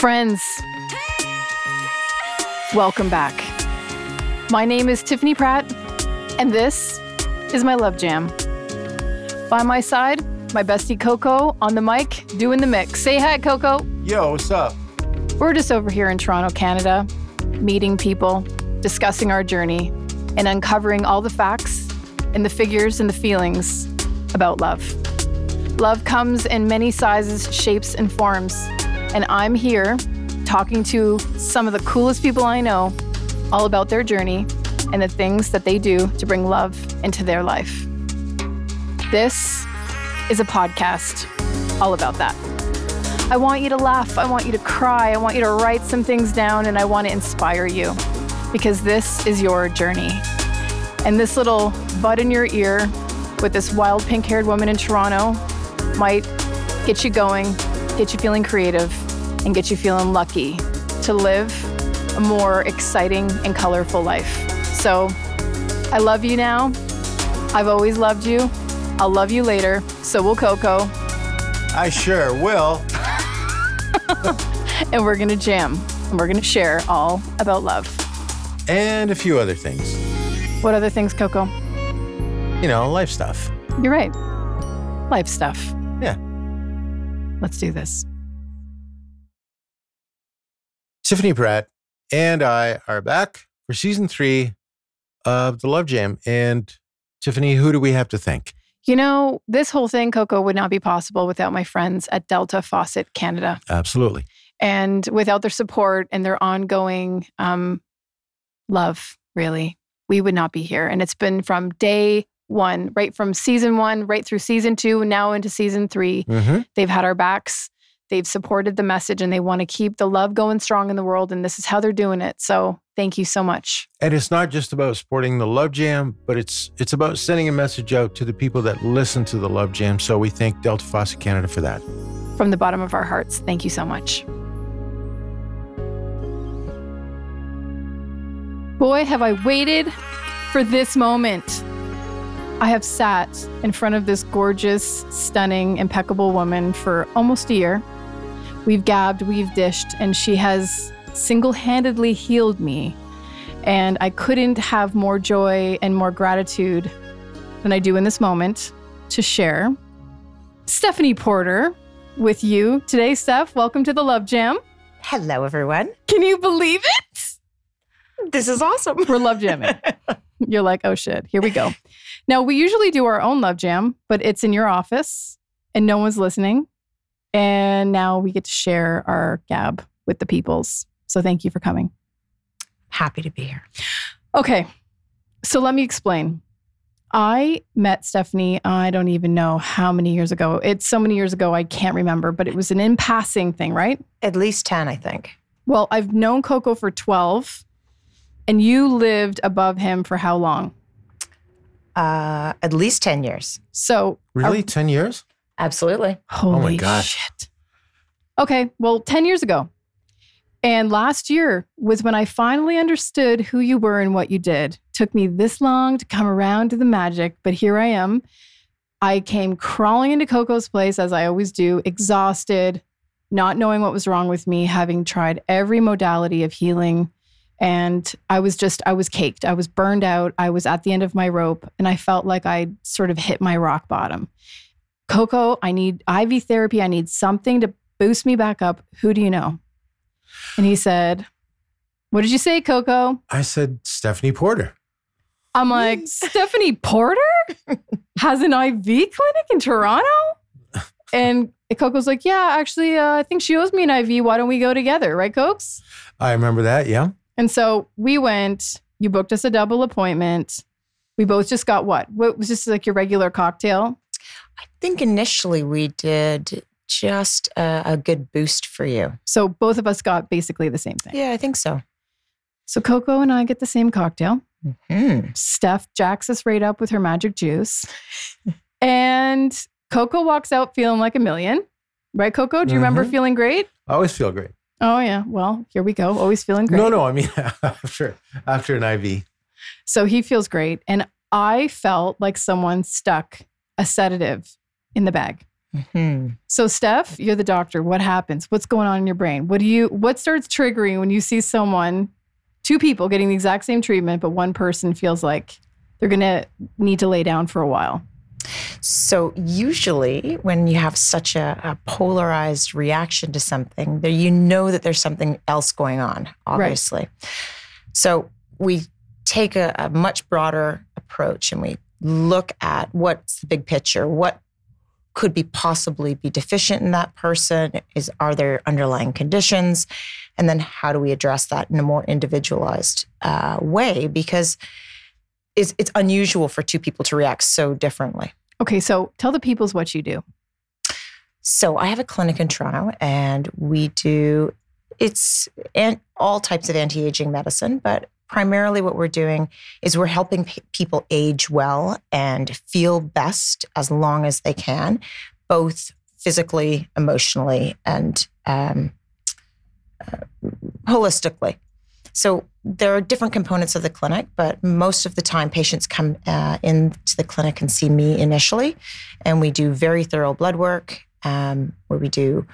Friends, welcome back. My name is Tiffany Pratt, and this is my Love Jam. By my side, my bestie Coco on the mic, doing the mix. Say hi, Coco. Yo, what's up? We're just over here in Toronto, Canada, meeting people, discussing our journey, and uncovering all the facts and the figures and the feelings about love. Love comes in many sizes, shapes, and forms. And I'm here talking to some of the coolest people I know all about their journey and the things that they do to bring love into their life. This is a podcast all about that. I want you to laugh. I want you to cry. I want you to write some things down and I want to inspire you because this is your journey. And this little bud in your ear with this wild pink haired woman in Toronto might get you going, get you feeling creative, and get you feeling lucky to live a more exciting and colorful life. So I love you now. I've always loved you. I'll love you later. So will Coco. I sure will. and we're going to jam and we're going to share all about love. And a few other things. What other things, Coco? You know, life stuff. You're right. Life stuff. Yeah. Let's do this. Tiffany Pratt and I are back for season three of the Love Jam. And Tiffany, who do we have to thank? You know, this whole thing, Coco, would not be possible without my friends at Delta Faucet Canada. Absolutely. And without their support and their ongoing um, love, really, we would not be here. And it's been from day one, right from season one, right through season two, now into season 3 Mm-hmm. They've had our backs. They've supported the message and they want to keep the love going strong in the world. And this is how they're doing it. So thank you so much. And it's not just about supporting the Love Jam, but it's it's about sending a message out to the people that listen to the Love Jam. So we thank Delta Faucet Canada for that. From the bottom of our hearts, thank you so much. Boy, have I waited for this moment. I have sat in front of this gorgeous, stunning, impeccable woman for almost a year. We've gabbed, we've dished, and she has single handedly healed me. And I couldn't have more joy and more gratitude than I do in this moment to share. Stephanie Porter with you today. Steph, welcome to the Love Jam. Hello, everyone. Can you believe it? This is awesome. We're love jamming. You're like, oh shit, here we go. Now, we usually do our own love jam, but it's in your office and no one's listening. And now we get to share our gab with the peoples. So thank you for coming. Happy to be here. Okay. So let me explain. I met Stephanie, I don't even know how many years ago. It's so many years ago, I can't remember, but it was an in passing thing, right? At least 10, I think. Well, I've known Coco for 12, and you lived above him for how long? Uh, at least 10 years. So, Really? 10 years? Absolutely. holy gosh. shit. Okay, well, 10 years ago. And last year was when I finally understood who you were and what you did. Took me this long to come around to the magic, but here I am. I came crawling into Coco's place, as I always do, exhausted, not knowing what was wrong with me, having tried every modality of healing. And I was just, I was caked. I was burned out. I was at the end of my rope, and I felt like I sort of hit my rock bottom. Coco, I need IV therapy. I need something to boost me back up. Who do you know? And he said, What did you say, Coco? I said Stephanie Porter. I'm like, Stephanie Porter has an IV clinic in Toronto? And Coco's like, Yeah, actually, uh, I think she owes me an IV. Why don't we go together? Right, Cokes? I remember that. Yeah. And so we went, you booked us a double appointment. We both just got what? What was just like your regular cocktail? I think initially we did just a, a good boost for you. So both of us got basically the same thing. Yeah, I think so. So Coco and I get the same cocktail. Hmm. Steph jacks us right up with her magic juice. and Coco walks out feeling like a million. Right, Coco? Do you remember Mhm. feeling great? I always feel great. Oh, yeah. Well, here we go. Always feeling great. No, no. I mean, after, after an IV. So he feels great. And I felt like someone stuck a sedative in the bag. Mhm. So, Steph, you're the doctor. What happens? What's going on in your brain? What do you? What starts triggering when you see someone, two people getting the exact same treatment, but one person feels like they're gonna need to lay down for a while? So usually, when you have such a, a polarized reaction to something, there you know that there's something else going on. Obviously, so we take a, a much broader approach and we look at what's the big picture. What could be possibly be deficient in that person? Is are there underlying conditions? And then how do we address that in a more individualized uh, way? Because it's, it's unusual for two people to react so differently. Okay, so tell the peoples what you do. So I have a clinic in Toronto, and we do it's and all types of anti-aging medicine, but primarily what we're doing is we're helping pe- people age well and feel best as long as they can, both physically, emotionally, and um, uh, holistically. So there are different components of the clinic, but most of the time patients come uh, into the clinic and see me initially, and we do very thorough blood work um, where we do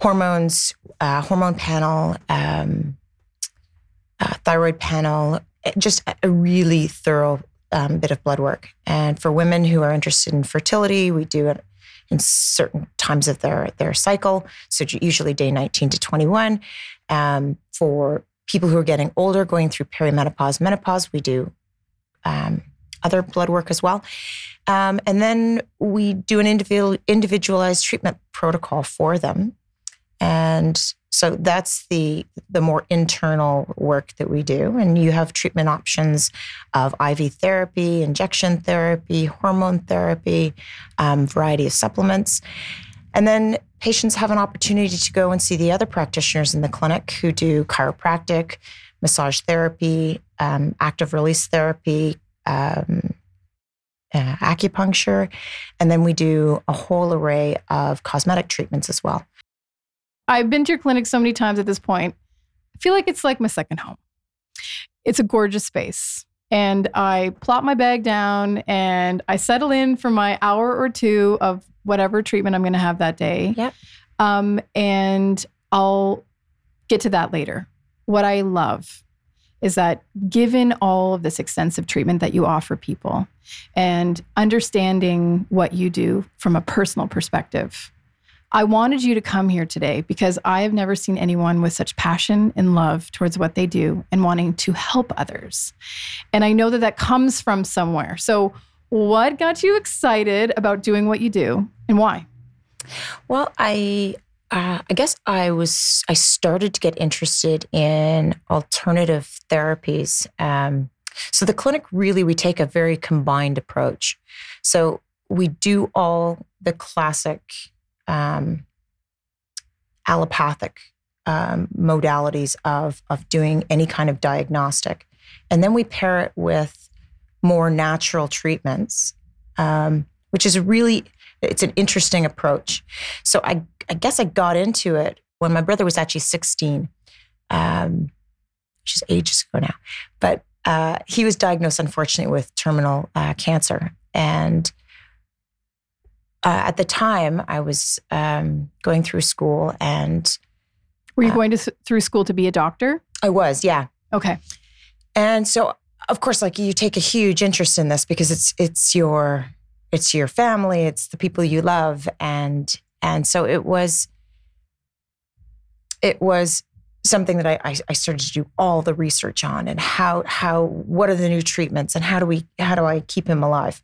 hormones, uh, hormone panel, um, uh, thyroid panel, eh, just a- really thorough um, bit of blood work. And for women who are interested in fertility, we do it in certain times of their their cycle. So usually day 19 to 21. Um, for people who are getting older, going through perimenopause, menopause, we do um, other blood work as well. Um, and then we do an individual, individualized treatment protocol for them. And so that's the the more internal work that we do. And you have treatment options of IV therapy, injection therapy, hormone therapy, um, variety of supplements. And then patients have an opportunity to go and see the other practitioners in the clinic who do chiropractic, massage therapy, um, active release therapy, um, uh, acupuncture, and then we do a whole array of cosmetic treatments as well. I've been to your clinic so many times at this point. I feel like it's like my second home. It's a gorgeous space. And I plop my bag down and I settle in for my hour or two of whatever treatment I'm going to have that day. Yep. Um, and I'll get to that later. What I love is that given all of this extensive treatment that you offer people and understanding what you do from a personal perspective, I wanted you to come here today because I have never seen anyone with such passion and love towards what they do and wanting to help others. And I know that that comes from somewhere. So, what got you excited about doing what you do and why? Well, I uh, I guess I was I started to get interested in alternative therapies. Um, so the clinic really we take a very combined approach. So we do all the classic um, allopathic um, modalities of of doing any kind of diagnostic, and then we pair it with more natural treatments, um, which is a really it's an interesting approach. So I I guess I got into it when my brother was actually 16, um, which is ages ago now. But uh, he was diagnosed, unfortunately, with terminal uh, cancer. And uh, at the time, I was um, going through school and Were you Uh, going to through school to be a doctor? I was, yeah. Okay. And so, of course, like you take a huge interest in this because it's it's your it's your family, it's the people you love, and and so it was it was something that I, I, started to do all the research on and how how what are the new treatments and how do we how do I keep him alive?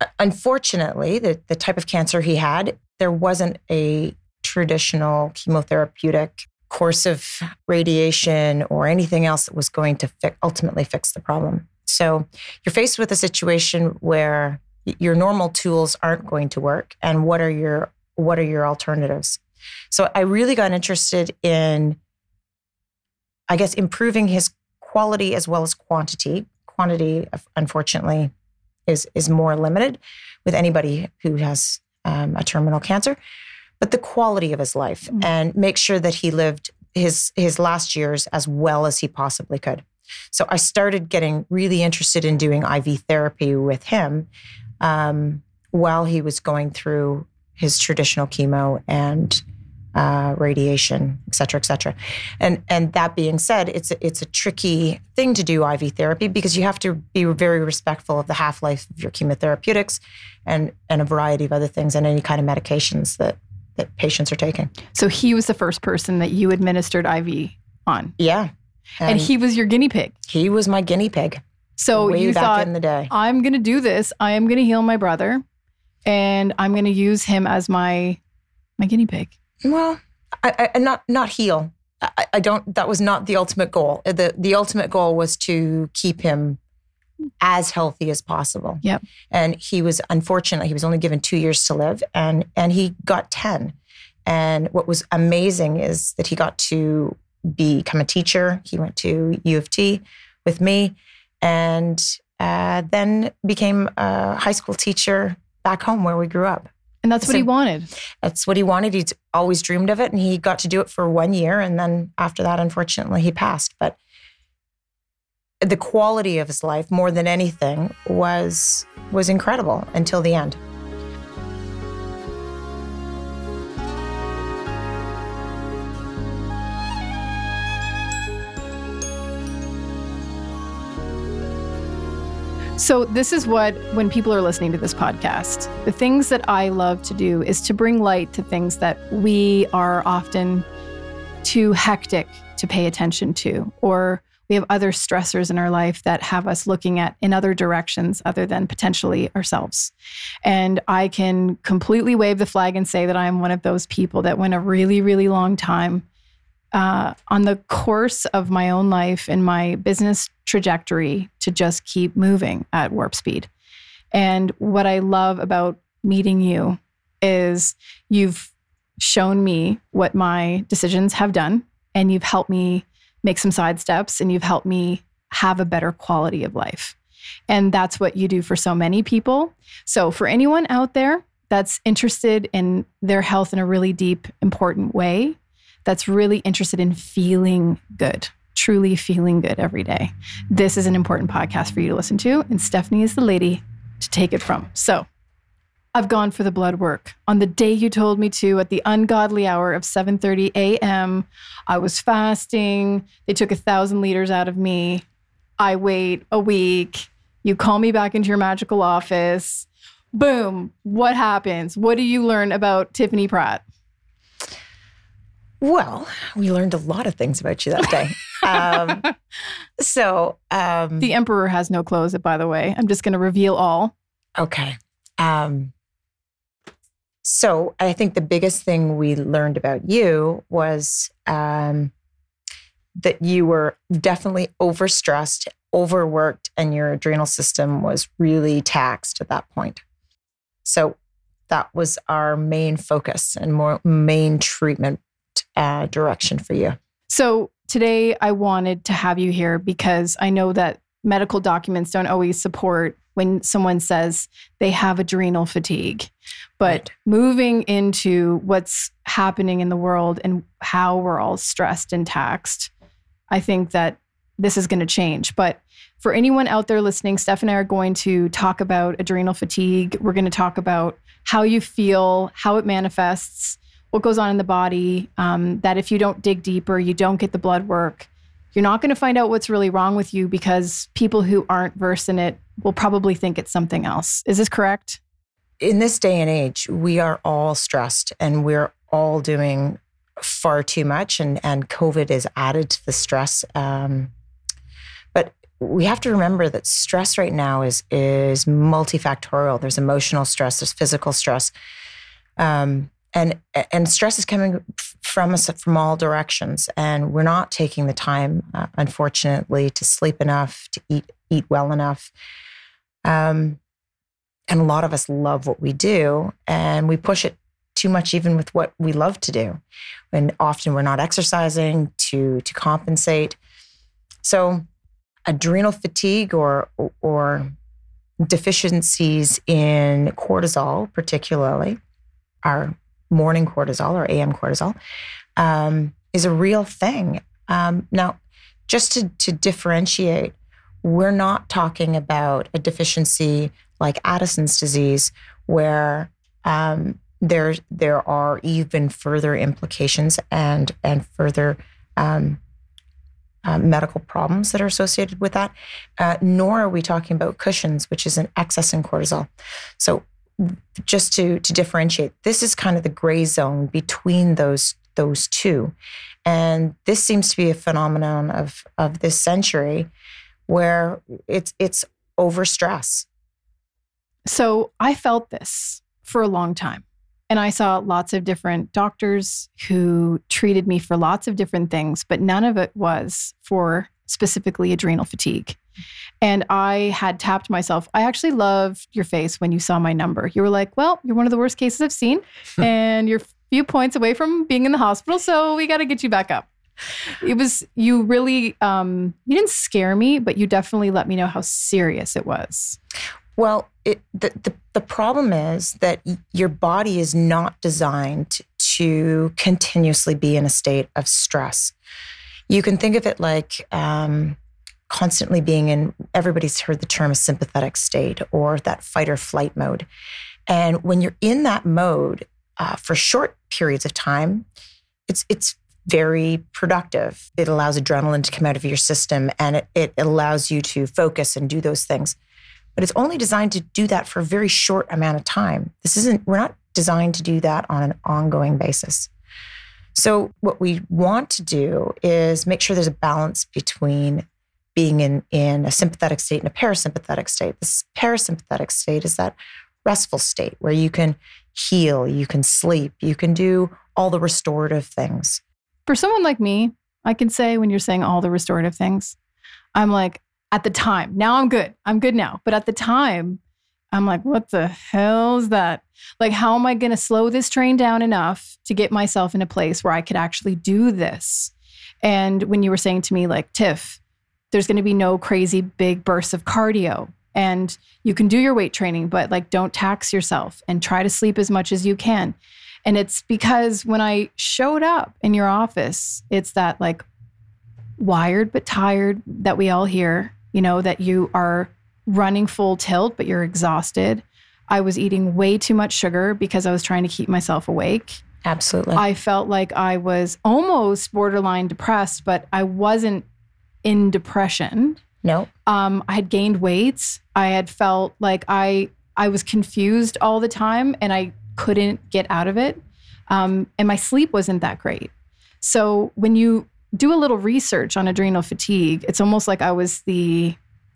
Uh, Unfortunately, the the type of cancer he had, there wasn't a traditional chemotherapeutic course of radiation or anything else that was going to fi- ultimately fix the problem. So you're faced with a situation where your normal tools aren't going to work, and what are your what are your alternatives? So I really got interested in, I guess, improving his quality as well as quantity. Quantity, unfortunately, is is more limited with anybody who has um, a terminal cancer but the quality of his life Mm. and make sure that he lived his his last years as well as he possibly could. So I started getting really interested in doing IV therapy with him um, while he was going through his traditional chemo and uh, radiation, et cetera, et cetera. And and that being said, it's a, it's a tricky thing to do IV therapy because you have to be very respectful of the half life of your chemotherapeutics, and and a variety of other things and any kind of medications that that patients are taking. So he was the first person that you administered IV on, Yeah, and, he was your guinea pig. he was my guinea pig. So way you back thought, in the day. I'm going to do this. I am going to heal my brother, and I'm going to use him as my my guinea pig. Well, I, I not not heal. I, I don't. That was not the ultimate goal. The The ultimate goal was to keep him as healthy as possible. Yep. And he was unfortunately he was only given two years to live, and and he got ten. And what was amazing is that he got to become a teacher. He went to U of T with me, and uh, then became a high school teacher back home where we grew up. And that's what So- he wanted. That's what he wanted. He'd always dreamed of it, and he got to do it for one year. And then after that, unfortunately, he passed. But the quality of his life, more than anything, was was incredible until the end. So, this is what, when people are listening to this podcast, the things that I love to do is to bring light to things that we are often too hectic to pay attention to, or we have other stressors in our life that have us looking at in other directions other than potentially ourselves. And I can completely wave the flag and say that I'm one of those people that went a really, really long time uh, on the course of my own life and my business trajectory to just keep moving at warp speed. And what I love about meeting you is you've shown me what my decisions have done, and you've helped me make some side steps, and you've helped me have a better quality of life. And that's what you do for so many people. So, for anyone out there that's interested in their health in a really deep, important way, that's really interested in feeling good, truly feeling good every day. This is an important podcast for you to listen to, and Stephanie is the lady to take it from. So, I've gone for the blood work. On the day you told me to at the ungodly hour of 7:30 a.m., I was fasting. They took a 1000 liters out of me. I wait a week. You call me back into your magical office. Boom. What happens? What do you learn about Tiffany Pratt? Well, we learned a lot of things about you that day. um, so, um, The emperor has no clothes, by the way. I'm just going to reveal all. Okay. Um, so I think the biggest thing we learned about you was um, that you were definitely overstressed, overworked, and your adrenal system was really taxed at that point. So that was our main focus and more main treatment uh, direction for you. So today I wanted to have you here because I know that medical documents don't always support when someone says they have adrenal fatigue. But moving into what's happening in the world and how we're all stressed and taxed, I think that this is going to change. But for anyone out there listening, Steph and I are going to talk about adrenal fatigue. We're going to talk about how you feel, how it manifests, what goes on in the body. Um, that if you don't dig deeper, you don't get the blood work, you're not going to find out what's really wrong with you because people who aren't versed in it will probably think it's something else. Is this correct? In this day and age, we are all stressed and we're all doing far too much, and, and COVID is added to the stress. Um, but we have to remember that stress right now is is multifactorial. There's emotional stress, there's physical stress, um, and and stress is coming from us from all directions. And we're not taking the time, uh, unfortunately, to sleep enough, to eat eat well enough. Um, and a lot of us love what we do and we push it too much even with what we love to do. And often we're not exercising to to compensate. So adrenal fatigue or or deficiencies in cortisol particularly our morning cortisol or am cortisol um, is a real thing. Um, now just to, to differentiate we're not talking about a deficiency like Addison's disease, where um, there there are even further implications and and further um, uh, medical problems that are associated with that. Uh, nor are we talking about Cushing's, which is an excess in cortisol. So just to to differentiate, this is kind of the gray zone between those those two, and this seems to be a phenomenon of of this century, where it's it's over stress. So I felt this for a long time. And I saw lots of different doctors who treated me for lots of different things, but none of it was for specifically adrenal fatigue. And I had tapped myself. I actually loved your face when you saw my number. You were like, Well, you're one of the worst cases I've seen, and you're a few points away from being in the hospital. So we got to get you back up. It was, you really, um, you didn't scare me, but you definitely let me know how serious it was. Well, it, the, the, the problem is that your body is not designed to continuously be in a state of stress. You can think of it like um, constantly being in, everybody's heard the term sympathetic state or that fight or flight mode. And when you're in that mode uh, for short periods of time, it's, it's very productive. It allows adrenaline to come out of your system and it, it allows you to focus and do those things but it's only designed to do that for a very short amount of time. This isn't, we're not designed to do that on an ongoing basis. So, what we want to do is make sure there's a balance between being in, in a sympathetic state and a parasympathetic state. This parasympathetic state is that restful state where you can heal, you can sleep, you can do all the restorative things. For someone like me, I can say when you're saying all the restorative things, I'm like, at the time. Now I'm good. I'm good now. But at the time, I'm like, what the hell is that? Like, how am I going to slow this train down enough to get myself in a place where I could actually do this? And when you were saying to me, like, Tiff, there's going to be no crazy big bursts of cardio. And you can do your weight training, but like, don't tax yourself and try to sleep as much as you can. And it's because when I showed up in your office, it's that like wired but tired that we all hear you know, that you are running full tilt, but you're exhausted. I was eating way too much sugar because I was trying to keep myself awake. Absolutely. I felt like I was almost borderline depressed, but I wasn't in depression. No. Um, I had gained weight. I had felt like I I was confused all the time and I couldn't get out of it. Um, and my sleep wasn't that great. So when you do a little research on adrenal fatigue, it's almost like I was the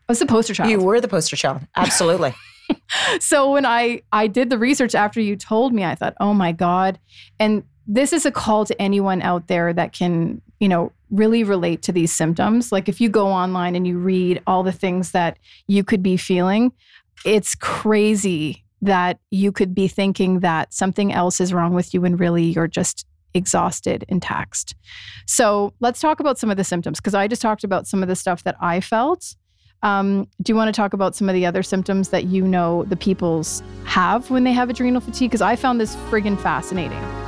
I was the poster child. You were the poster child. Absolutely. so when I I did the research after you told me, I thought, "Oh my god." And this is a call to anyone out there that can, you know, really relate to these symptoms. Like if you go online and you read all the things that you could be feeling, it's crazy that you could be thinking that something else is wrong with you and really you're just exhausted and taxed. So let's talk about some of the symptoms because I just talked about some of the stuff that I felt. Um, do you want to talk about some of the other symptoms that you know the peoples have when they have adrenal fatigue? Because I found this friggin' fascinating.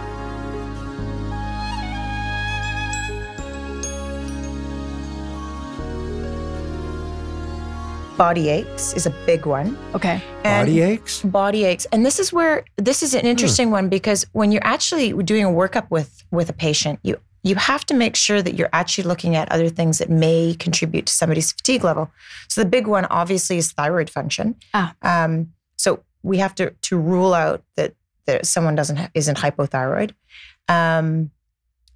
Body aches is a big one. Okay. And body aches? Body aches. And this is where this is an hmm. interesting mm. one because when you're actually doing a workup with with a patient, you you have to make sure that you're actually looking at other things that may contribute to somebody's fatigue level. So the big one obviously is thyroid function. Ah. Um, so we have to to rule out that that someone doesn't ha- isn't hypothyroid. Um,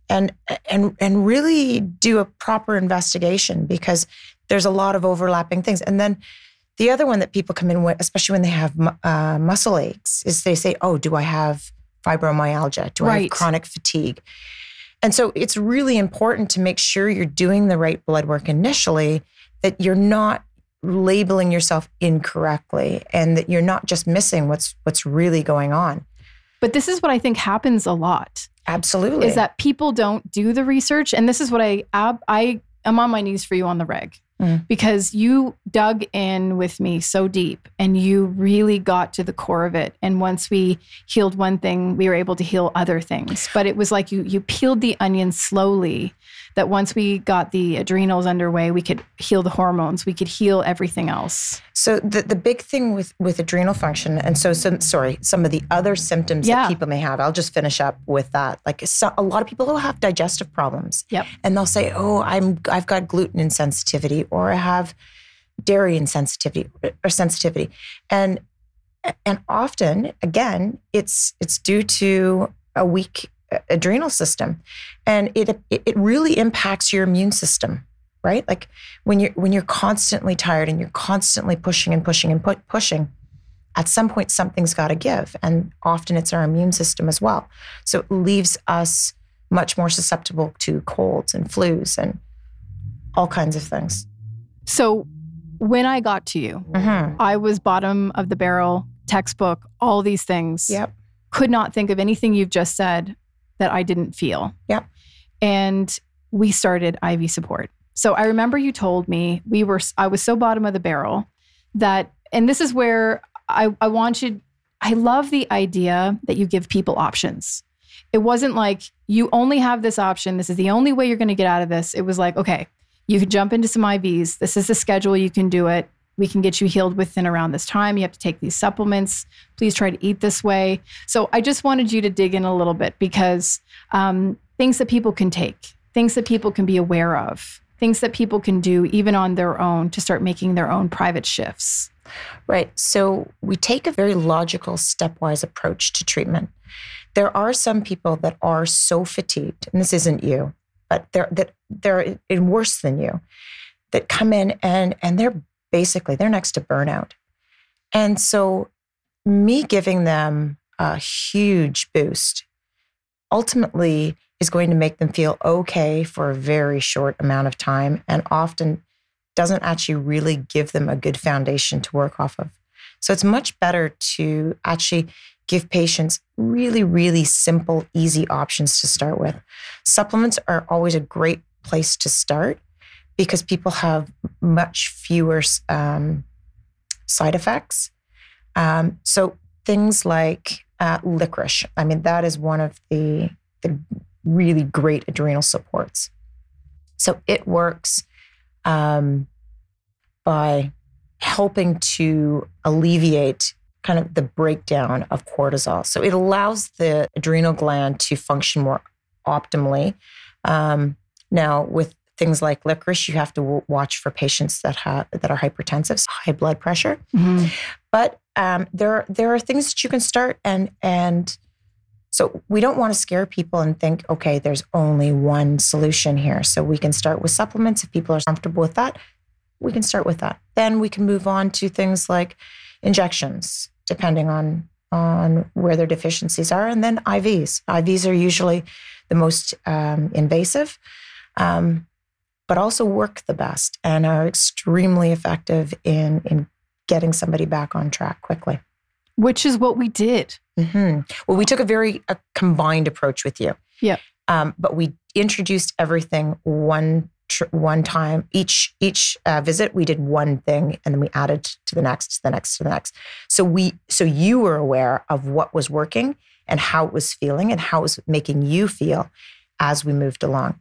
and and and really do a proper investigation because there's a lot of overlapping things. And then the other one that people come in with, especially when they have uh, muscle aches, is they say, "Oh, do I have fibromyalgia? Do right. I have chronic fatigue?" And so it's really important to make sure you're doing the right blood work initially, that you're not labeling yourself incorrectly, and that you're not just missing what's what's really going on. But this is what I think happens a lot. Absolutely. Is that people don't do the research. And this is what I I am on my knees for you on the reg. Mm. because you dug in with me so deep and you really got to the core of it. And once we healed one thing, we were able to heal other things. But it was like you you peeled the onion slowly that once we got the adrenals underway, we could heal the hormones, we could heal everything else. So the, the big thing with, with adrenal function, and so some sorry, some of the other symptoms Yeah. that people may have, I'll just finish up with that. Like so, a lot of people will have digestive problems. Yep. And they'll say, "Oh, I'm I've got gluten insensitivity, or I have dairy insensitivity or sensitivity," and and often again, it's it's due to a weak adrenal system, and it it really impacts your immune system, right? Like when you're when you're constantly tired and you're constantly pushing and pushing and put pushing. At some point, something's got to give, and often it's our immune system as well. So it leaves us much more susceptible to colds and flus and all kinds of things. So when I got to you, Mm-hmm. I was bottom of the barrel, textbook, all these things. Yep. Could not think of anything you've just said that I didn't feel. Yep. And we started IV support. So I remember you told me we were I was so bottom of the barrel that and this is where I, I want you I love the idea that you give people options. It wasn't like you only have this option. This is the only way you're going to get out of this. It was like, okay, you can jump into some IVs. This is the schedule. You can do it. We can get you healed within around this time. You have to take these supplements. Please try to eat this way. So I just wanted you to dig in a little bit because um, things that people can take, things that people can be aware of, things that people can do even on their own to start making their own private shifts. Right. So we take a very logical, stepwise approach to treatment. There are some people that are so fatigued, and this isn't you, but they're that they're in worse than you, that come in and and they're basically they're next to burnout. And so me giving them a huge boost ultimately is going to make them feel okay for a very short amount of time and often doesn't actually really give them a good foundation to work off of. So it's much better to actually give patients really, really simple, easy options to start with. Supplements are always a great place to start because people have much fewer um, side effects. Um, so things like uh, licorice, I mean, that is one of the, the really great adrenal supports. So it works um, by helping to alleviate kind of the breakdown of cortisol. So it allows the adrenal gland to function more optimally. Um, now, with things like licorice, you have to w- watch for patients that have that are hypertensive, high blood pressure. But um, there there are things that you can start and and so we don't want to scare people and think, okay, there's only one solution here. So we can start with supplements if people are comfortable with that. We can start with that. Then we can move on to things like injections, depending on on where their deficiencies are, and then IVs. IVs are usually the most um, invasive, um, but also work the best and are extremely effective in in getting somebody back on track quickly. Which is what we did. hmm Well, we took a very a combined approach with you. Yep. Um, but we introduced everything one tr- one time each each uh, visit. We did one thing, and then we added to the next, to the next, to the next. So we so you were aware of what was working and how it was feeling and how it was making you feel as we moved along.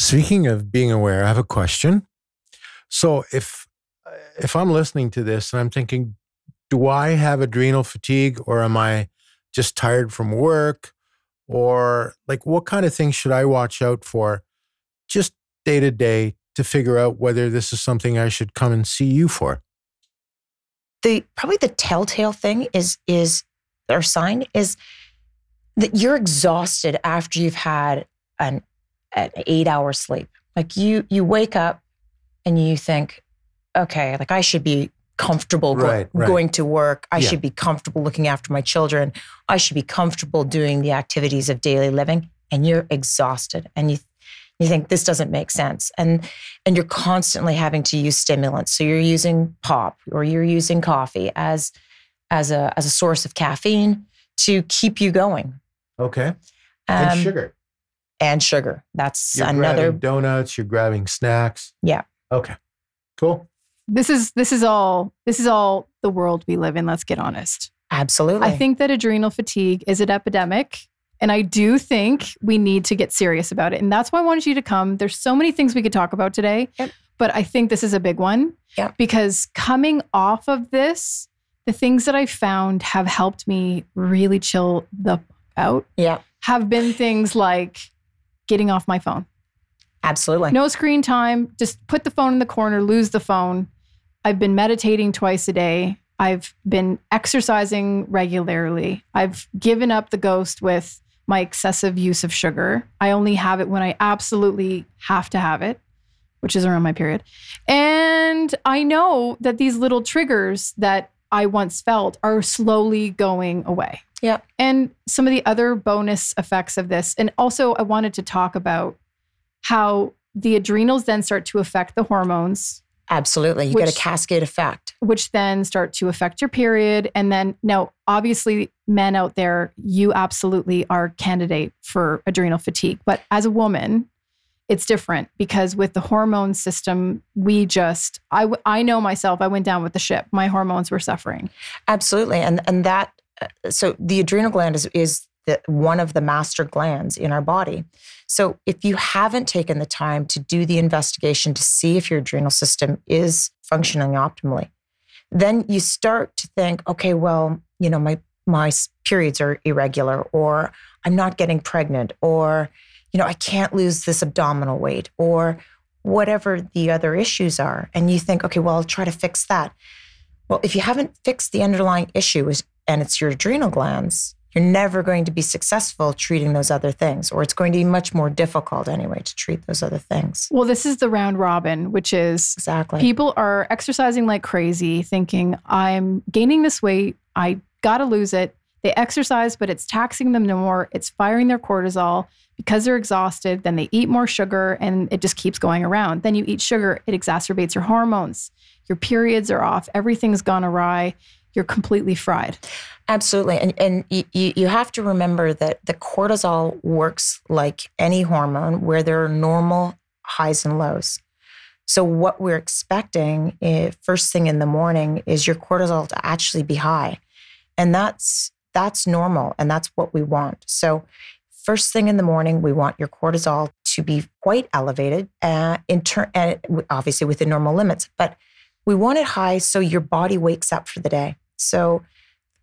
Speaking of being aware, I have a question. So if uh, if I'm listening to this and I'm thinking, do I have adrenal fatigue or am I just tired from work? Or like what kind of things should I watch out for just day to day to figure out whether this is something I should come and see you for? the probably the telltale thing is is or sign is that you're exhausted after you've had an an eight hour sleep. Like you you wake up and you think, okay, like I should be comfortable go- Right, right. going to work. I Yeah. should be comfortable looking after my children. I should be comfortable doing the activities of daily living. And you're exhausted and you you think this doesn't make sense. And and you're constantly having to use stimulants. So you're using pop or you're using coffee as as a as a source of caffeine to keep you going. Okay. Um, and sugar. And sugar. That's You're another. grabbing donuts. You're grabbing snacks. Yeah. Okay. Cool. This is this is all this is all the world we live in, let's get honest. Absolutely. I think that adrenal fatigue is an epidemic. And I do think we need to get serious about it. And that's why I wanted you to come. There's so many things we could talk about today, Yep. but I think this is a big one. Yep. Because coming off of this, the things that I found have helped me really chill the out yeah, have been things like getting off my phone. absolutely. No screen time, just put the phone in the corner, lose the phone. I've been meditating twice a day. I've been exercising regularly. I've given up the ghost with my excessive use of sugar. I only have it when I absolutely have to have it, which is around my period. And I know that these little triggers that I once felt are slowly going away. Yeah. And some of the other bonus effects of this. And also, I wanted to talk about how the adrenals then start to affect the hormones, Absolutely. You get a cascade effect. which then start to affect your period. And then, now, obviously, men out there, you absolutely are candidate for adrenal fatigue. But as a woman, it's different because with the hormone system, we just, I, w- I know myself, I went down with the ship. My hormones were suffering. Absolutely. And and that uh, so the adrenal gland is is the, one of the master glands in our body. So if you haven't taken the time to do the investigation to see if your adrenal system is functioning optimally, then you start to think, okay, well, you know, my my periods are irregular or I'm not getting pregnant or you know, I can't lose this abdominal weight or whatever the other issues are and you think, okay, well, I'll try to fix that. Well, if you haven't fixed the underlying issue and it's your adrenal glands, you're never going to be successful treating those other things, or it's going to be much more difficult anyway to treat those other things. Well, this is the round robin, which is Exactly. People are exercising like crazy, thinking, I'm gaining this weight. I got to lose it. They exercise, but it's taxing them no more. It's firing their cortisol because they're exhausted. Then they eat more sugar and it just keeps going around. Then you eat sugar, it exacerbates your hormones. Your periods are off. Everything's gone awry. You're completely fried. Absolutely. And, and you, you have to remember that the cortisol works like any hormone where there are normal highs and lows. So, what we're expecting eh, first thing in the morning is your cortisol to actually be high. And that's that's normal and that's what we want. So, first thing in the morning, we want your cortisol to be quite elevated, uh, in turn, and obviously within normal limits. But we want it high so your body wakes up for the day. So,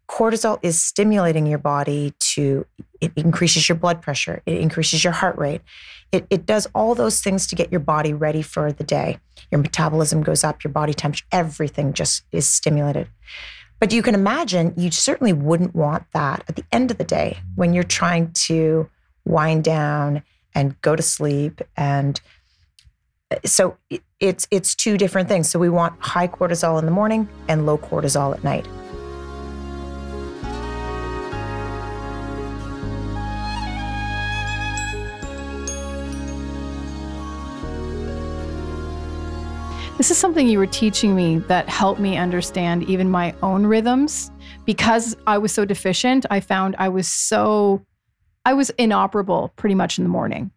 cortisol is stimulating your body to it increases your blood pressure it increases your heart rate it, it does all those things to get your body ready for the day your metabolism goes up your body temperature everything just is stimulated but you can imagine you certainly wouldn't want that at the end of the day when you're trying to wind down and go to sleep and uh, so it's it's two different things. So we want high cortisol in the morning and low cortisol at night This is something you were teaching me that helped me understand even my own rhythms. Because I was so deficient, I found I was so, I was inoperable pretty much in the morning.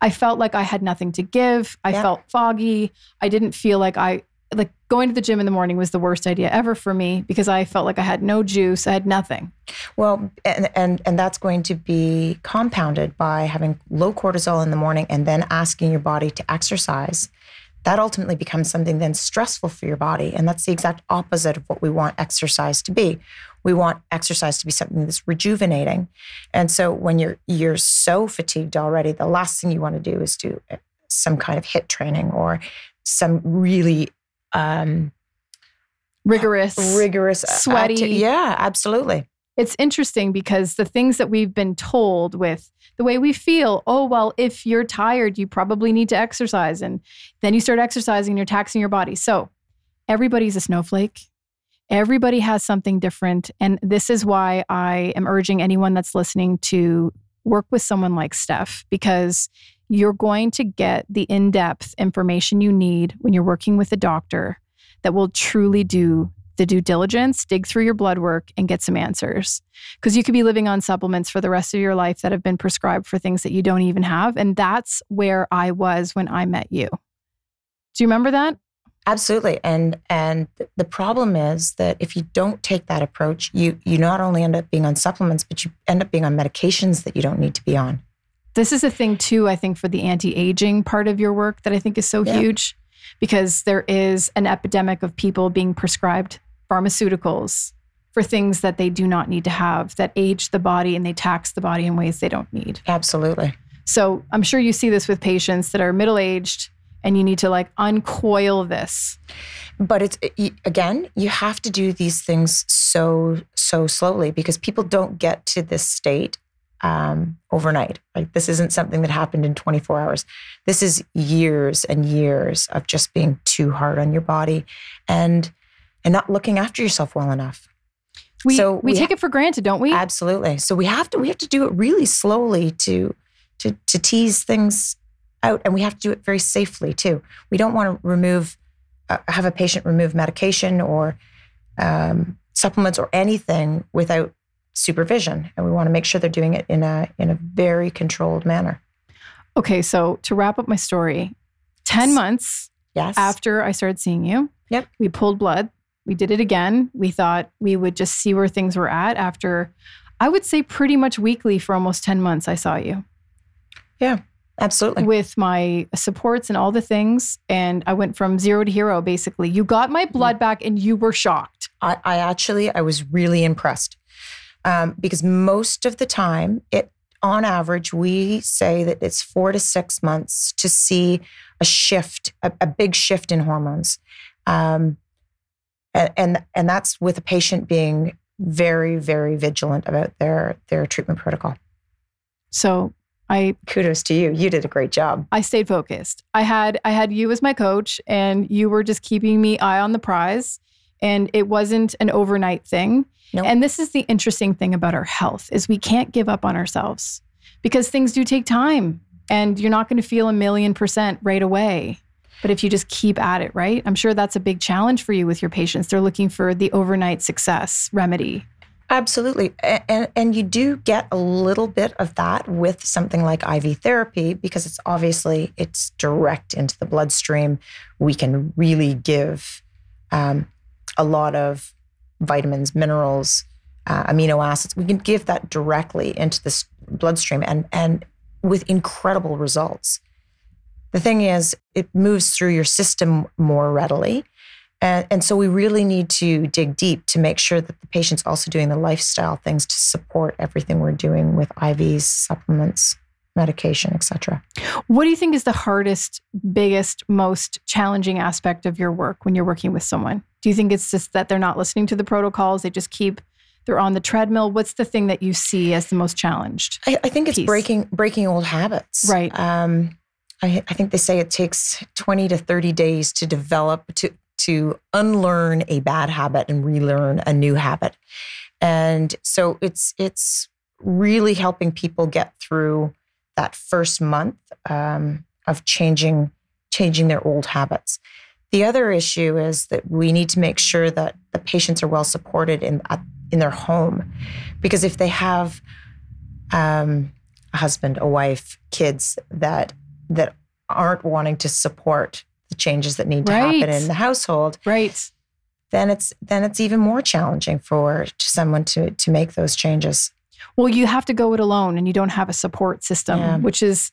I felt like I had nothing to give. I Yeah. felt foggy. I didn't feel like I, like going to the gym in the morning was the worst idea ever for me because I felt like I had no juice. I had nothing. Well, and and and that's going to be compounded by having low cortisol in the morning and then asking your body to exercise. That ultimately becomes something then stressful for your body, and that's the exact opposite of what we want exercise to be. We want exercise to be something that's rejuvenating. And so when you're you're so fatigued already, the last thing you want to do is do uh, some kind of HIIT training or some really um, Rigorous. rigorous, uh, Sweaty. acti- yeah, absolutely. It's interesting because the things that we've been told with the way we feel oh well if you're tired you probably need to exercise and then you start exercising and you're taxing your body. So everybody's a snowflake. Everybody has something different and this is why i am urging anyone that's listening to work with someone like steph because you're going to get the in-depth information you need when you're working with a doctor that will truly do the due diligence, dig through your blood work, and get some answers. Because you could be living on supplements for the rest of your life that have been prescribed for things that you don't even have. And that's where I was when I met you. Do you remember that? Absolutely. And and the problem is that if you don't take that approach, you you not only end up being on supplements, but you end up being on medications that you don't need to be on. This is a thing too, I think, for the anti-aging part of your work that I think is so yeah. huge because there is an epidemic of people being prescribed pharmaceuticals for things that they do not need to have that age the body and they tax the body in ways they don't need. Absolutely. So I'm sure you see this with patients that are middle aged and you need to like uncoil this. But it's again, you have to do these things so, so slowly because people don't get to this state um, overnight. Like this isn't something that happened in 24 hours. This is years and years of just being too hard on your body and and not looking after yourself well enough. We, so we, we take ha- it for granted, don't we? Absolutely. So we have to we have to do it really slowly to to to tease things out, and we have to do it very safely too. We don't want to remove uh, have a patient remove medication or um, supplements or anything without supervision, and we want to make sure they're doing it in a in a very controlled manner. Okay, so to wrap up my story, ten yes. months yes. after I started seeing you, yep, we pulled blood we did it again. We thought we would just see where things were at after, I would say, pretty much weekly for almost 10 months. I saw you. Yeah, absolutely. With my supports and all the things. And I went from zero to hero, basically. You got my blood back and you were shocked. I, I actually, I was really impressed um, because most of the time, it on average, we say that it's four to six months to see a shift, a, a big shift in hormones. Um, and, and and that's with a patient being very very vigilant about their their treatment protocol. So i kudos to you. You did a great job. I stayed focused. I had i had you as my coach and you were just keeping me eye on the prize and it wasn't an overnight thing. Nope. and this is the interesting thing about our health is we can't give up on ourselves because things do take time and you're not going to feel a million percent right away but if you just keep at it, right? I'm sure that's a big challenge for you with your patients. They're looking for the overnight success remedy. Absolutely. And, and you do get a little bit of that with something like IV therapy because it's obviously it's direct into the bloodstream. We can really give um, a lot of vitamins, minerals, uh, amino acids. We can give that directly into the bloodstream and, and with incredible results. The thing is, it moves through your system more readily. And, and, so we really need to dig deep to make sure that the patient's also doing the lifestyle things to support everything we're doing with IVs, supplements, medication, etc. What do you think is the hardest, biggest, most challenging aspect of your work when you're working with someone? Do you think it's just that they're not listening to the protocols? They just keep they're on the treadmill. What's the thing that you see as the most challenged? I, I think it's piece? breaking breaking old habits. Right. Um, I, I think they say it takes 20 to 30 days to develop, to, to unlearn a bad habit and relearn a new habit. And so it's, it's really helping people get through that first month um, of changing, changing their old habits. The other issue is that we need to make sure that the patients are well supported in in their home, because if they have um, a husband, a wife, kids that that aren't wanting to support the changes that need to right. happen in the household right then it's then it's even more challenging for someone to to make those changes well you have to go it alone and you don't have a support system yeah. which is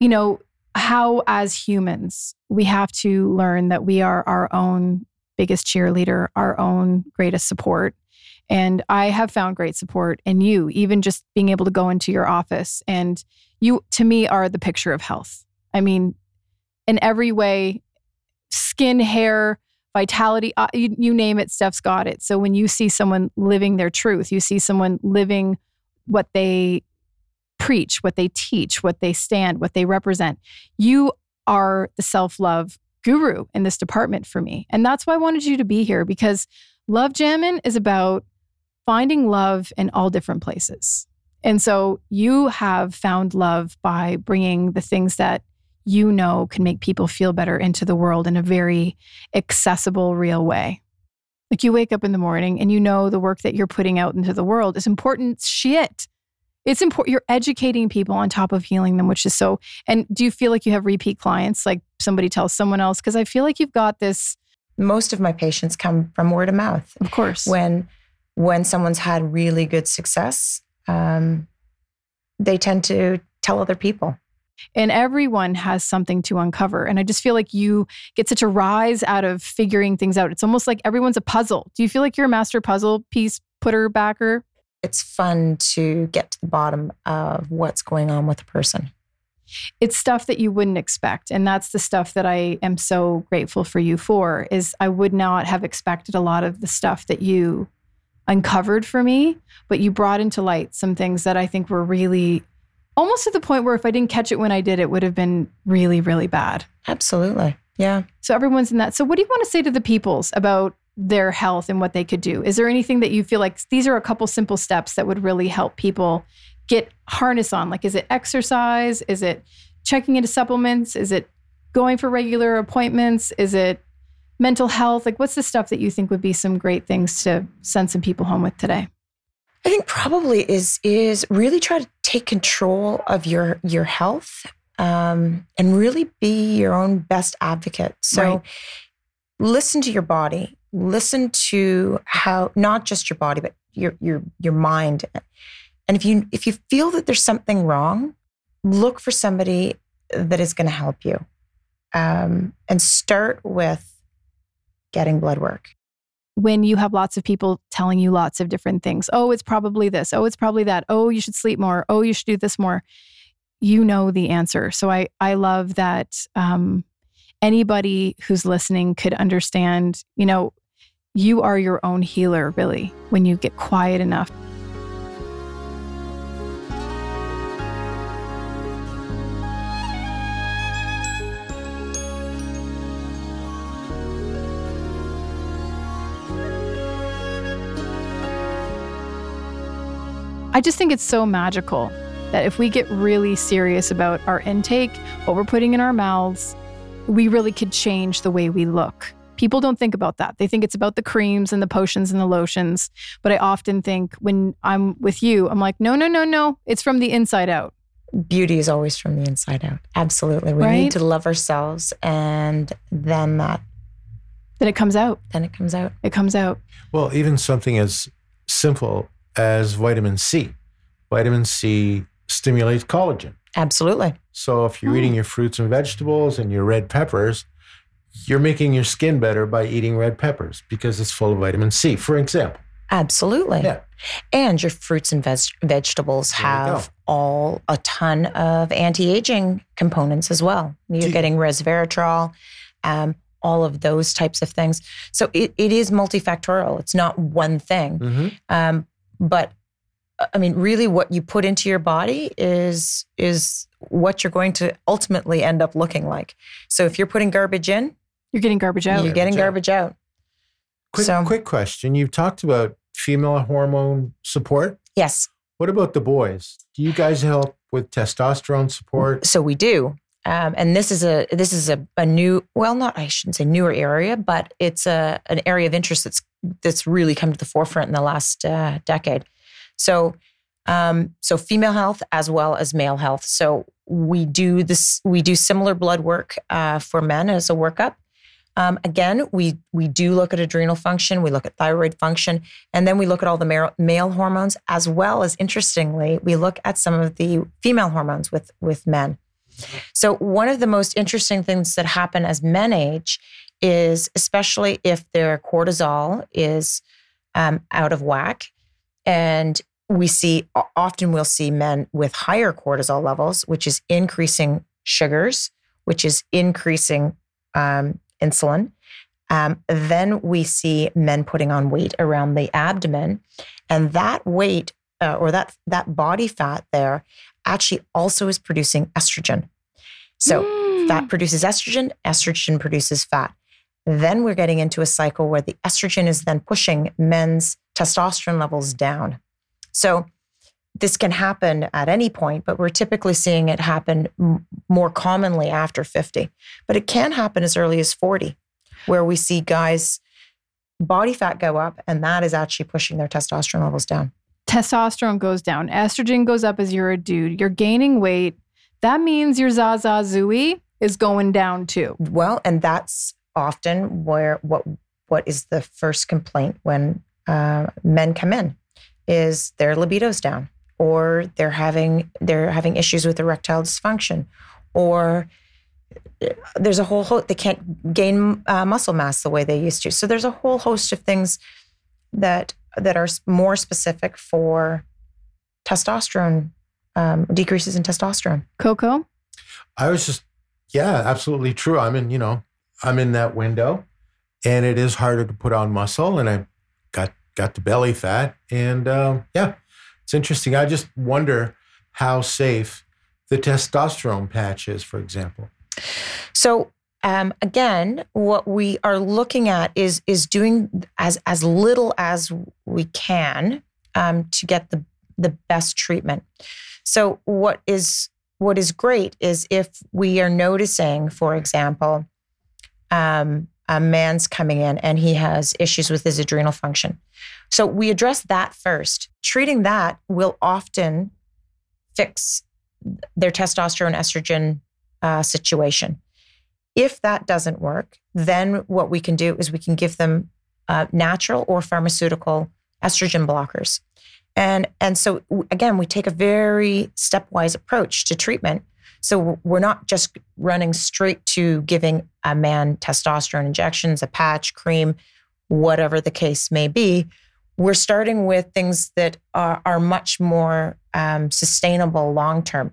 you know how as humans we have to learn that we are our own biggest cheerleader our own greatest support and I have found great support in you, even just being able to go into your office. And you, to me, are the picture of health. I mean, in every way, skin, hair, vitality, uh, you, you name it, Steph's got it. So when you see someone living their truth, you see someone living what they preach, what they teach, what they stand, what they represent, you are the self love guru in this department for me. And that's why I wanted you to be here because Love Jamming is about finding love in all different places. And so you have found love by bringing the things that you know can make people feel better into the world in a very accessible, real way. Like you wake up in the morning and you know the work that you're putting out into the world is important shit. It's important. You're educating people on top of healing them, which is so. And do you feel like you have repeat clients? Like somebody tells someone else? Because I feel like you've got this. Most of my patients come from word of mouth. Of course. When when someone's had really good success, um, they tend to tell other people. And everyone has something to uncover. And I just feel like you get such a rise out of figuring things out. It's almost like everyone's a puzzle. Do you feel like you're a master puzzle piece putter backer? It's fun to get to the bottom of what's going on with a person. It's stuff that you wouldn't expect. And that's the stuff that I am so grateful for you for is I would not have expected a lot of the stuff that you uncovered for me, but you brought into light some things that I think were really almost to the point where if I didn't catch it when I did, it would have been really, really bad. Absolutely. Yeah. So everyone's in that. So what do you want to say to the peoples about their health and what they could do? Is there anything that you feel like these are a couple simple steps that would really help people get harness on? Like, is it exercise? Is it checking into supplements? Is it going for regular appointments? Is it mental health? Like, what's the stuff that you think would be some great things to send some people home with today? I think probably is is really try to take control of your your health um, and really be your own best advocate. So right. listen to your body. Listen to how not just your body, but your your your mind. And if you if you feel that there's something wrong, look for somebody that is going to help you. Um, and start with getting blood work when you have lots of people telling you lots of different things. Oh, it's probably this. Oh, it's probably that. Oh, you should sleep more. Oh, you should do this more. You know the answer. So I I love that um, anybody who's listening could understand. You know, you are your own healer, really, when you get quiet enough I just think it's so magical that if we get really serious about our intake, what we're putting in our mouths, we really could change the way we look. People don't think about that. They think it's about the creams and the potions and the lotions. But I often think when I'm with you, I'm like, no, no, no, no. It's from the inside out. Beauty is always from the inside out. Absolutely. We right? need to love ourselves and then that. Then it comes out. Then it comes out. It comes out. Well, even something as simple as vitamin C. Vitamin C stimulates collagen. Absolutely. So if you're mm. eating your fruits and vegetables and your red peppers, you're making your skin better by eating red peppers because it's full of vitamin C, for example. Absolutely. Yeah. And your fruits and veg- vegetables there have all a ton of anti-aging components as well. You're getting resveratrol, um, all of those types of things. So it, it is multifactorial. It's not one thing. Mm-hmm. Um, but uh, I mean, really, what you put into your body is is what you're going to ultimately end up looking like. So if you're putting garbage in, you're getting garbage out. You're getting garbage out. Quick, so, quick question: You've talked about female hormone support. Yes. What about the boys? Do you guys help with testosterone support? So we do. Um, and this is a this is a, a new well not I shouldn't say newer area but it's a an area of interest that's that's really come to the forefront in the last uh, decade. So um, so female health as well as male health. So we do this we do similar blood work uh, for men as a workup. Um, again, we we do look at adrenal function, we look at thyroid function, and then we look at all the male, male hormones as well as interestingly we look at some of the female hormones with with men. So, one of the most interesting things that happen as men age is, especially if their cortisol is um, out of whack, and we see often we'll see men with higher cortisol levels, which is increasing sugars, which is increasing um, insulin. Um, then we see men putting on weight around the abdomen, and that weight uh, or that that body fat there actually also is producing estrogen. So mm. fat produces estrogen, estrogen produces fat. Then we're getting into a cycle where the estrogen is then pushing men's testosterone levels down. So this can happen at any point, but we're typically seeing it happen m- more commonly after 50. But it can happen as early as 40, where we see guys body fat go up, and that is actually pushing their testosterone levels down. Testosterone goes down, estrogen goes up as you're a dude, you're gaining weight. That means your Zaza Zooey is going down too. Well, and that's often where what what is the first complaint when uh, men come in is their libido's down, or they're having they're having issues with erectile dysfunction, or uh, there's a whole host they can't gain uh, muscle mass the way they used to. So there's a whole host of things that that are more specific for testosterone um, decreases in testosterone. Coco, I was just, yeah, absolutely true. I'm in, you know, I'm in that window, and it is harder to put on muscle, and I got got the belly fat, and um, yeah, it's interesting. I just wonder how safe the testosterone patch is, for example. So um, again, what we are looking at is is doing as as little as we can um, to get the the best treatment. So what is what is great is if we are noticing, for example, um, a man's coming in and he has issues with his adrenal function. So we address that first. Treating that will often fix their testosterone estrogen uh, situation. If that doesn't work, then what we can do is we can give them uh, natural or pharmaceutical estrogen blockers. And, and so, again, we take a very stepwise approach to treatment. So we're not just running straight to giving a man testosterone injections, a patch, cream, whatever the case may be. We're starting with things that are, are much more um, sustainable long term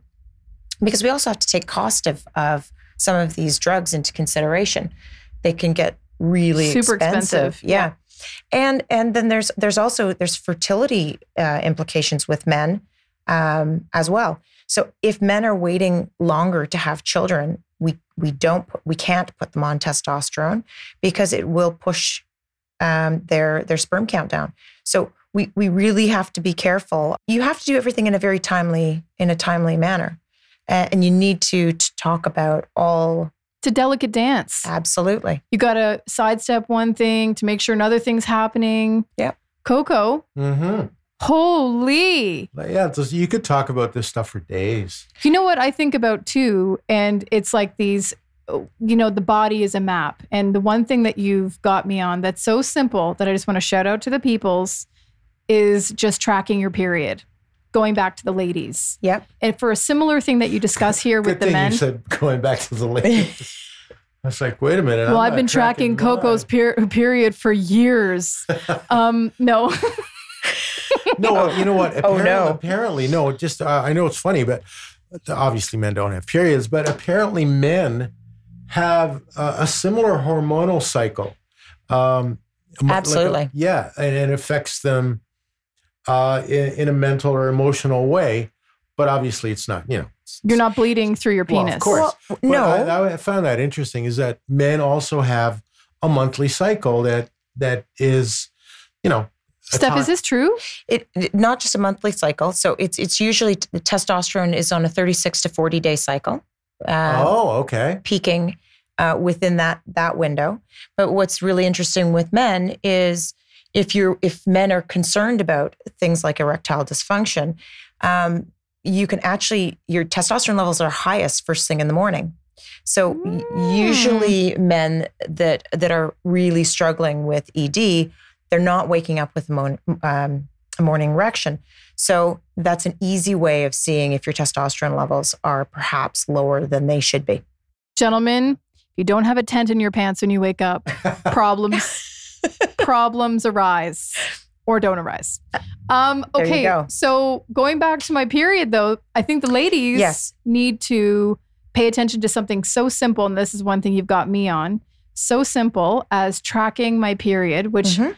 because we also have to take cost of, of some of these drugs into consideration. They can get really Super expensive. expensive. Yeah. And and then there's there's also there's fertility uh, implications with men um, as well. So if men are waiting longer to have children, we we don't we can't put them on testosterone because it will push um, their their sperm count down. So we we really have to be careful. You have to do everything in a very timely in a timely manner, uh, and you need to, to talk about all it's a delicate dance. absolutely. You got to sidestep one thing to make sure another thing's happening. Yep. Coco, Mm-hmm. Holy. Yeah, it's just- you could talk about this stuff for days. You know what I think about too? And it's like these, you know, the body is a map. And the one thing that you've got me on that's so simple that I just want to shout out to the peoples is just tracking your period, going back to the ladies. Yep. And for a similar thing that you discuss here Good with the thing men. you said going back to the ladies. I was like, wait a minute. well, I'm I've been tracking mine. Coco's per- period for years. um, no. No, you know what? Oh, Apparently, no. Apparently, no. Just uh, I know it's funny, but obviously men don't have periods. But apparently, men have uh, a similar hormonal cycle. Um, like a- Absolutely. yeah, and it affects them uh, in, in a mental or emotional way. But obviously, it's not. You know, You're not bleeding through your penis. Well, penis. of course. Well, no. I, I found that interesting. Is that men also have a monthly cycle that that is, you know, Steph, is this true? it, it- not just a monthly cycle. So it's it's usually the testosterone is on a 36 to 40 day cycle, uh, Oh, okay. peaking uh, within that that window. But what's really interesting with men is if you're if men are concerned about things like erectile dysfunction, um, you can actually your testosterone levels are highest first thing in the morning. So Mm. usually men that that are really struggling with ED, they're not waking up with a, mon- um, a morning erection. So that's an easy way of seeing if your testosterone levels are perhaps lower than they should be. Gentlemen, if you don't have a tent in your pants when you wake up, problems problems arise or don't arise. Um, okay, go. so going back to my period though, I think the ladies Yes. need to pay attention to something so simple, and this is one thing you've got me on. So simple as tracking my period, which Mhm.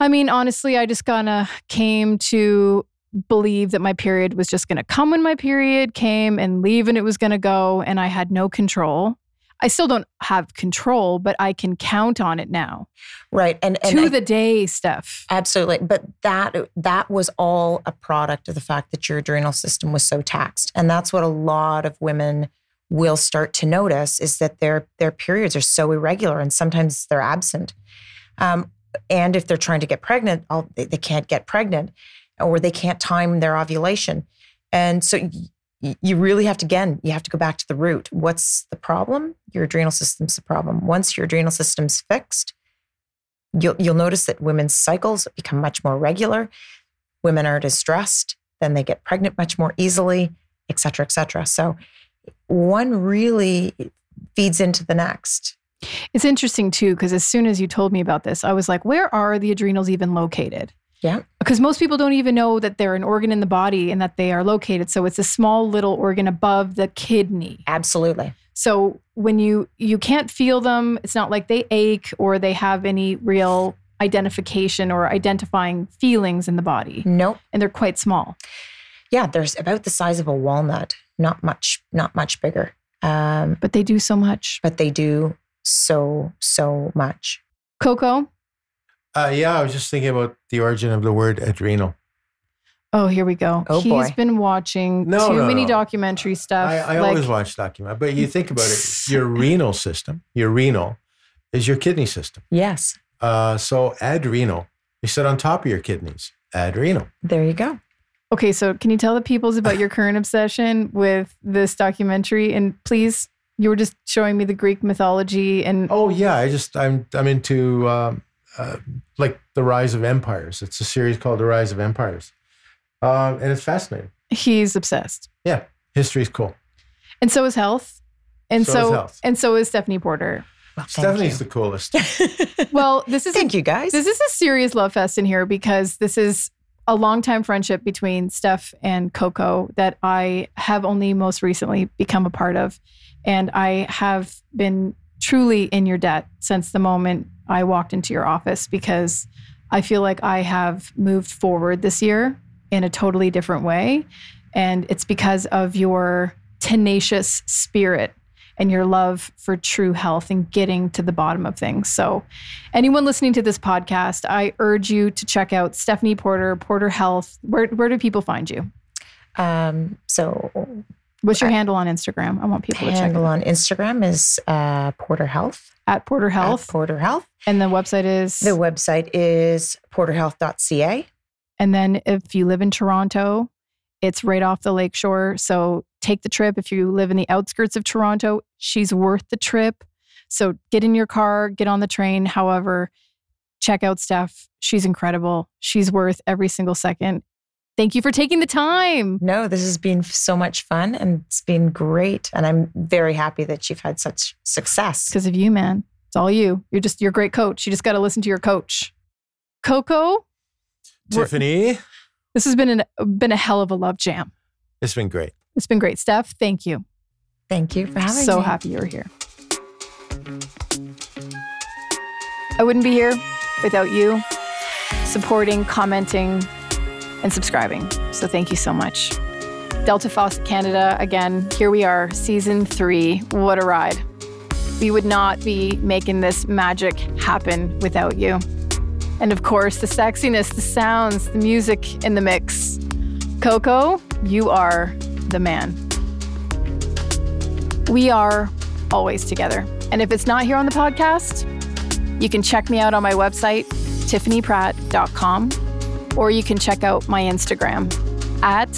I mean, honestly, I just kind of came to believe that my period was just going to come when my period came and leave and it was going to go, and I had no control. I still don't have control, but I can count on it now. Right. And, and to I- the day, Steph. Absolutely. But that that was all a product of the fact that your adrenal system was so taxed. And that's what a lot of women will start to notice is that their their periods are so irregular and sometimes they're absent. Um, and if they're trying to get pregnant, they, they can't get pregnant or they can't time their ovulation. And so y- you really have to, again, you have to go back to the root. What's the problem? Your adrenal system's the problem. Once your adrenal system's fixed, you'll, you'll notice that women's cycles become much more regular. Women aren't as stressed. Then they get pregnant much more easily, et cetera, et cetera. So one really feeds into the next. It's interesting too, because as soon as you told me about this, I was like, where are the adrenals even located? Yeah. Because most people don't even know that they're an organ in the body and that they are located. So it's a small little organ above the kidney. Absolutely. So when you you can't feel them, it's not like they ache or they have any real identification or identifying feelings in the body. Nope. And they're quite small. Yeah, there's about the size of a walnut, not much, not much bigger. Um, But they do so much. but they do so, so much. Coco, Uh, yeah, I was just thinking about the origin of the word adrenal. oh, here we go. Oh, He's boy. been watching No, too no, many no. documentary stuff. I, I like- always watch document, but you think about it, your renal system, your renal is your kidney system. Yes. Uh, so adrenal, you sit on top of your kidneys. Adrenal. There you go. Okay, so can you tell the peoples about your current obsession with this documentary? And please, you were just showing me the Greek mythology and Oh yeah, I just I'm I'm into um, uh, like the rise of empires. It's a series called The Rise of Empires, uh, and it's fascinating. he's obsessed. Yeah, history's cool. And so is health. And So so, is health. and so is Stephanie Porter. Well, Stephanie's you. the coolest. Well, this is a, thank you, guys. this is a serious love fest in here because this is a longtime friendship between Steph and Coco that I have only most recently become a part of. And I have been truly in your debt since the moment I walked into your office because I feel like I have moved forward this year in a totally different way. And it's because of your tenacious spirit and your love for true health and getting to the bottom of things. So, anyone listening to this podcast, I urge you to check out Stephanie Porter, Porter Health. Where, where do people find you? um, so What's your handle on Instagram? I want people to check handle it. on Instagram is uh, Porter Health. at Porter at Health. Porter Health. and the website is The website is porterhealth.ca. And then if you live in Toronto, it's right off the lakeshore. So take the trip. If you live in the outskirts of Toronto, she's worth the trip. So get in your car, get on the train. However, check out Steph. She's incredible. She's worth every single second. Thank you for taking the time. No, this has been so much fun and it's been great. And I'm very happy that you've had such success. Because of you, man. It's all you. You're just you're a great coach. You just got to listen to your coach. Coco, Tiffany, this has been an, been a hell of a love jam. it's been great. It's been great, Steph. Thank you. Thank you for having so me. So happy you're here. I wouldn't be here without you supporting, commenting, and subscribing. So thank you so much. Delta Faucet Canada, again, here we are, season three. What a ride. We would not be making this magic happen without you. And of course, the sexiness, the sounds, the music in the mix. Coco, you are the man. We are always together. And if it's not here on the podcast, you can check me out on my website, tiffanypratt.com, or you can check out my Instagram at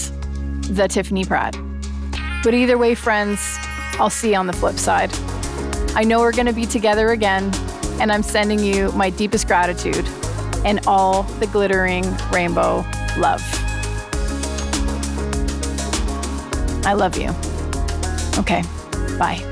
the Tiffany Pratt. But either way, friends, I'll see you on the flip side. I know we're going to be together again, and I'm sending you my deepest gratitude and all the glittering rainbow love. I love you. Okay, bye.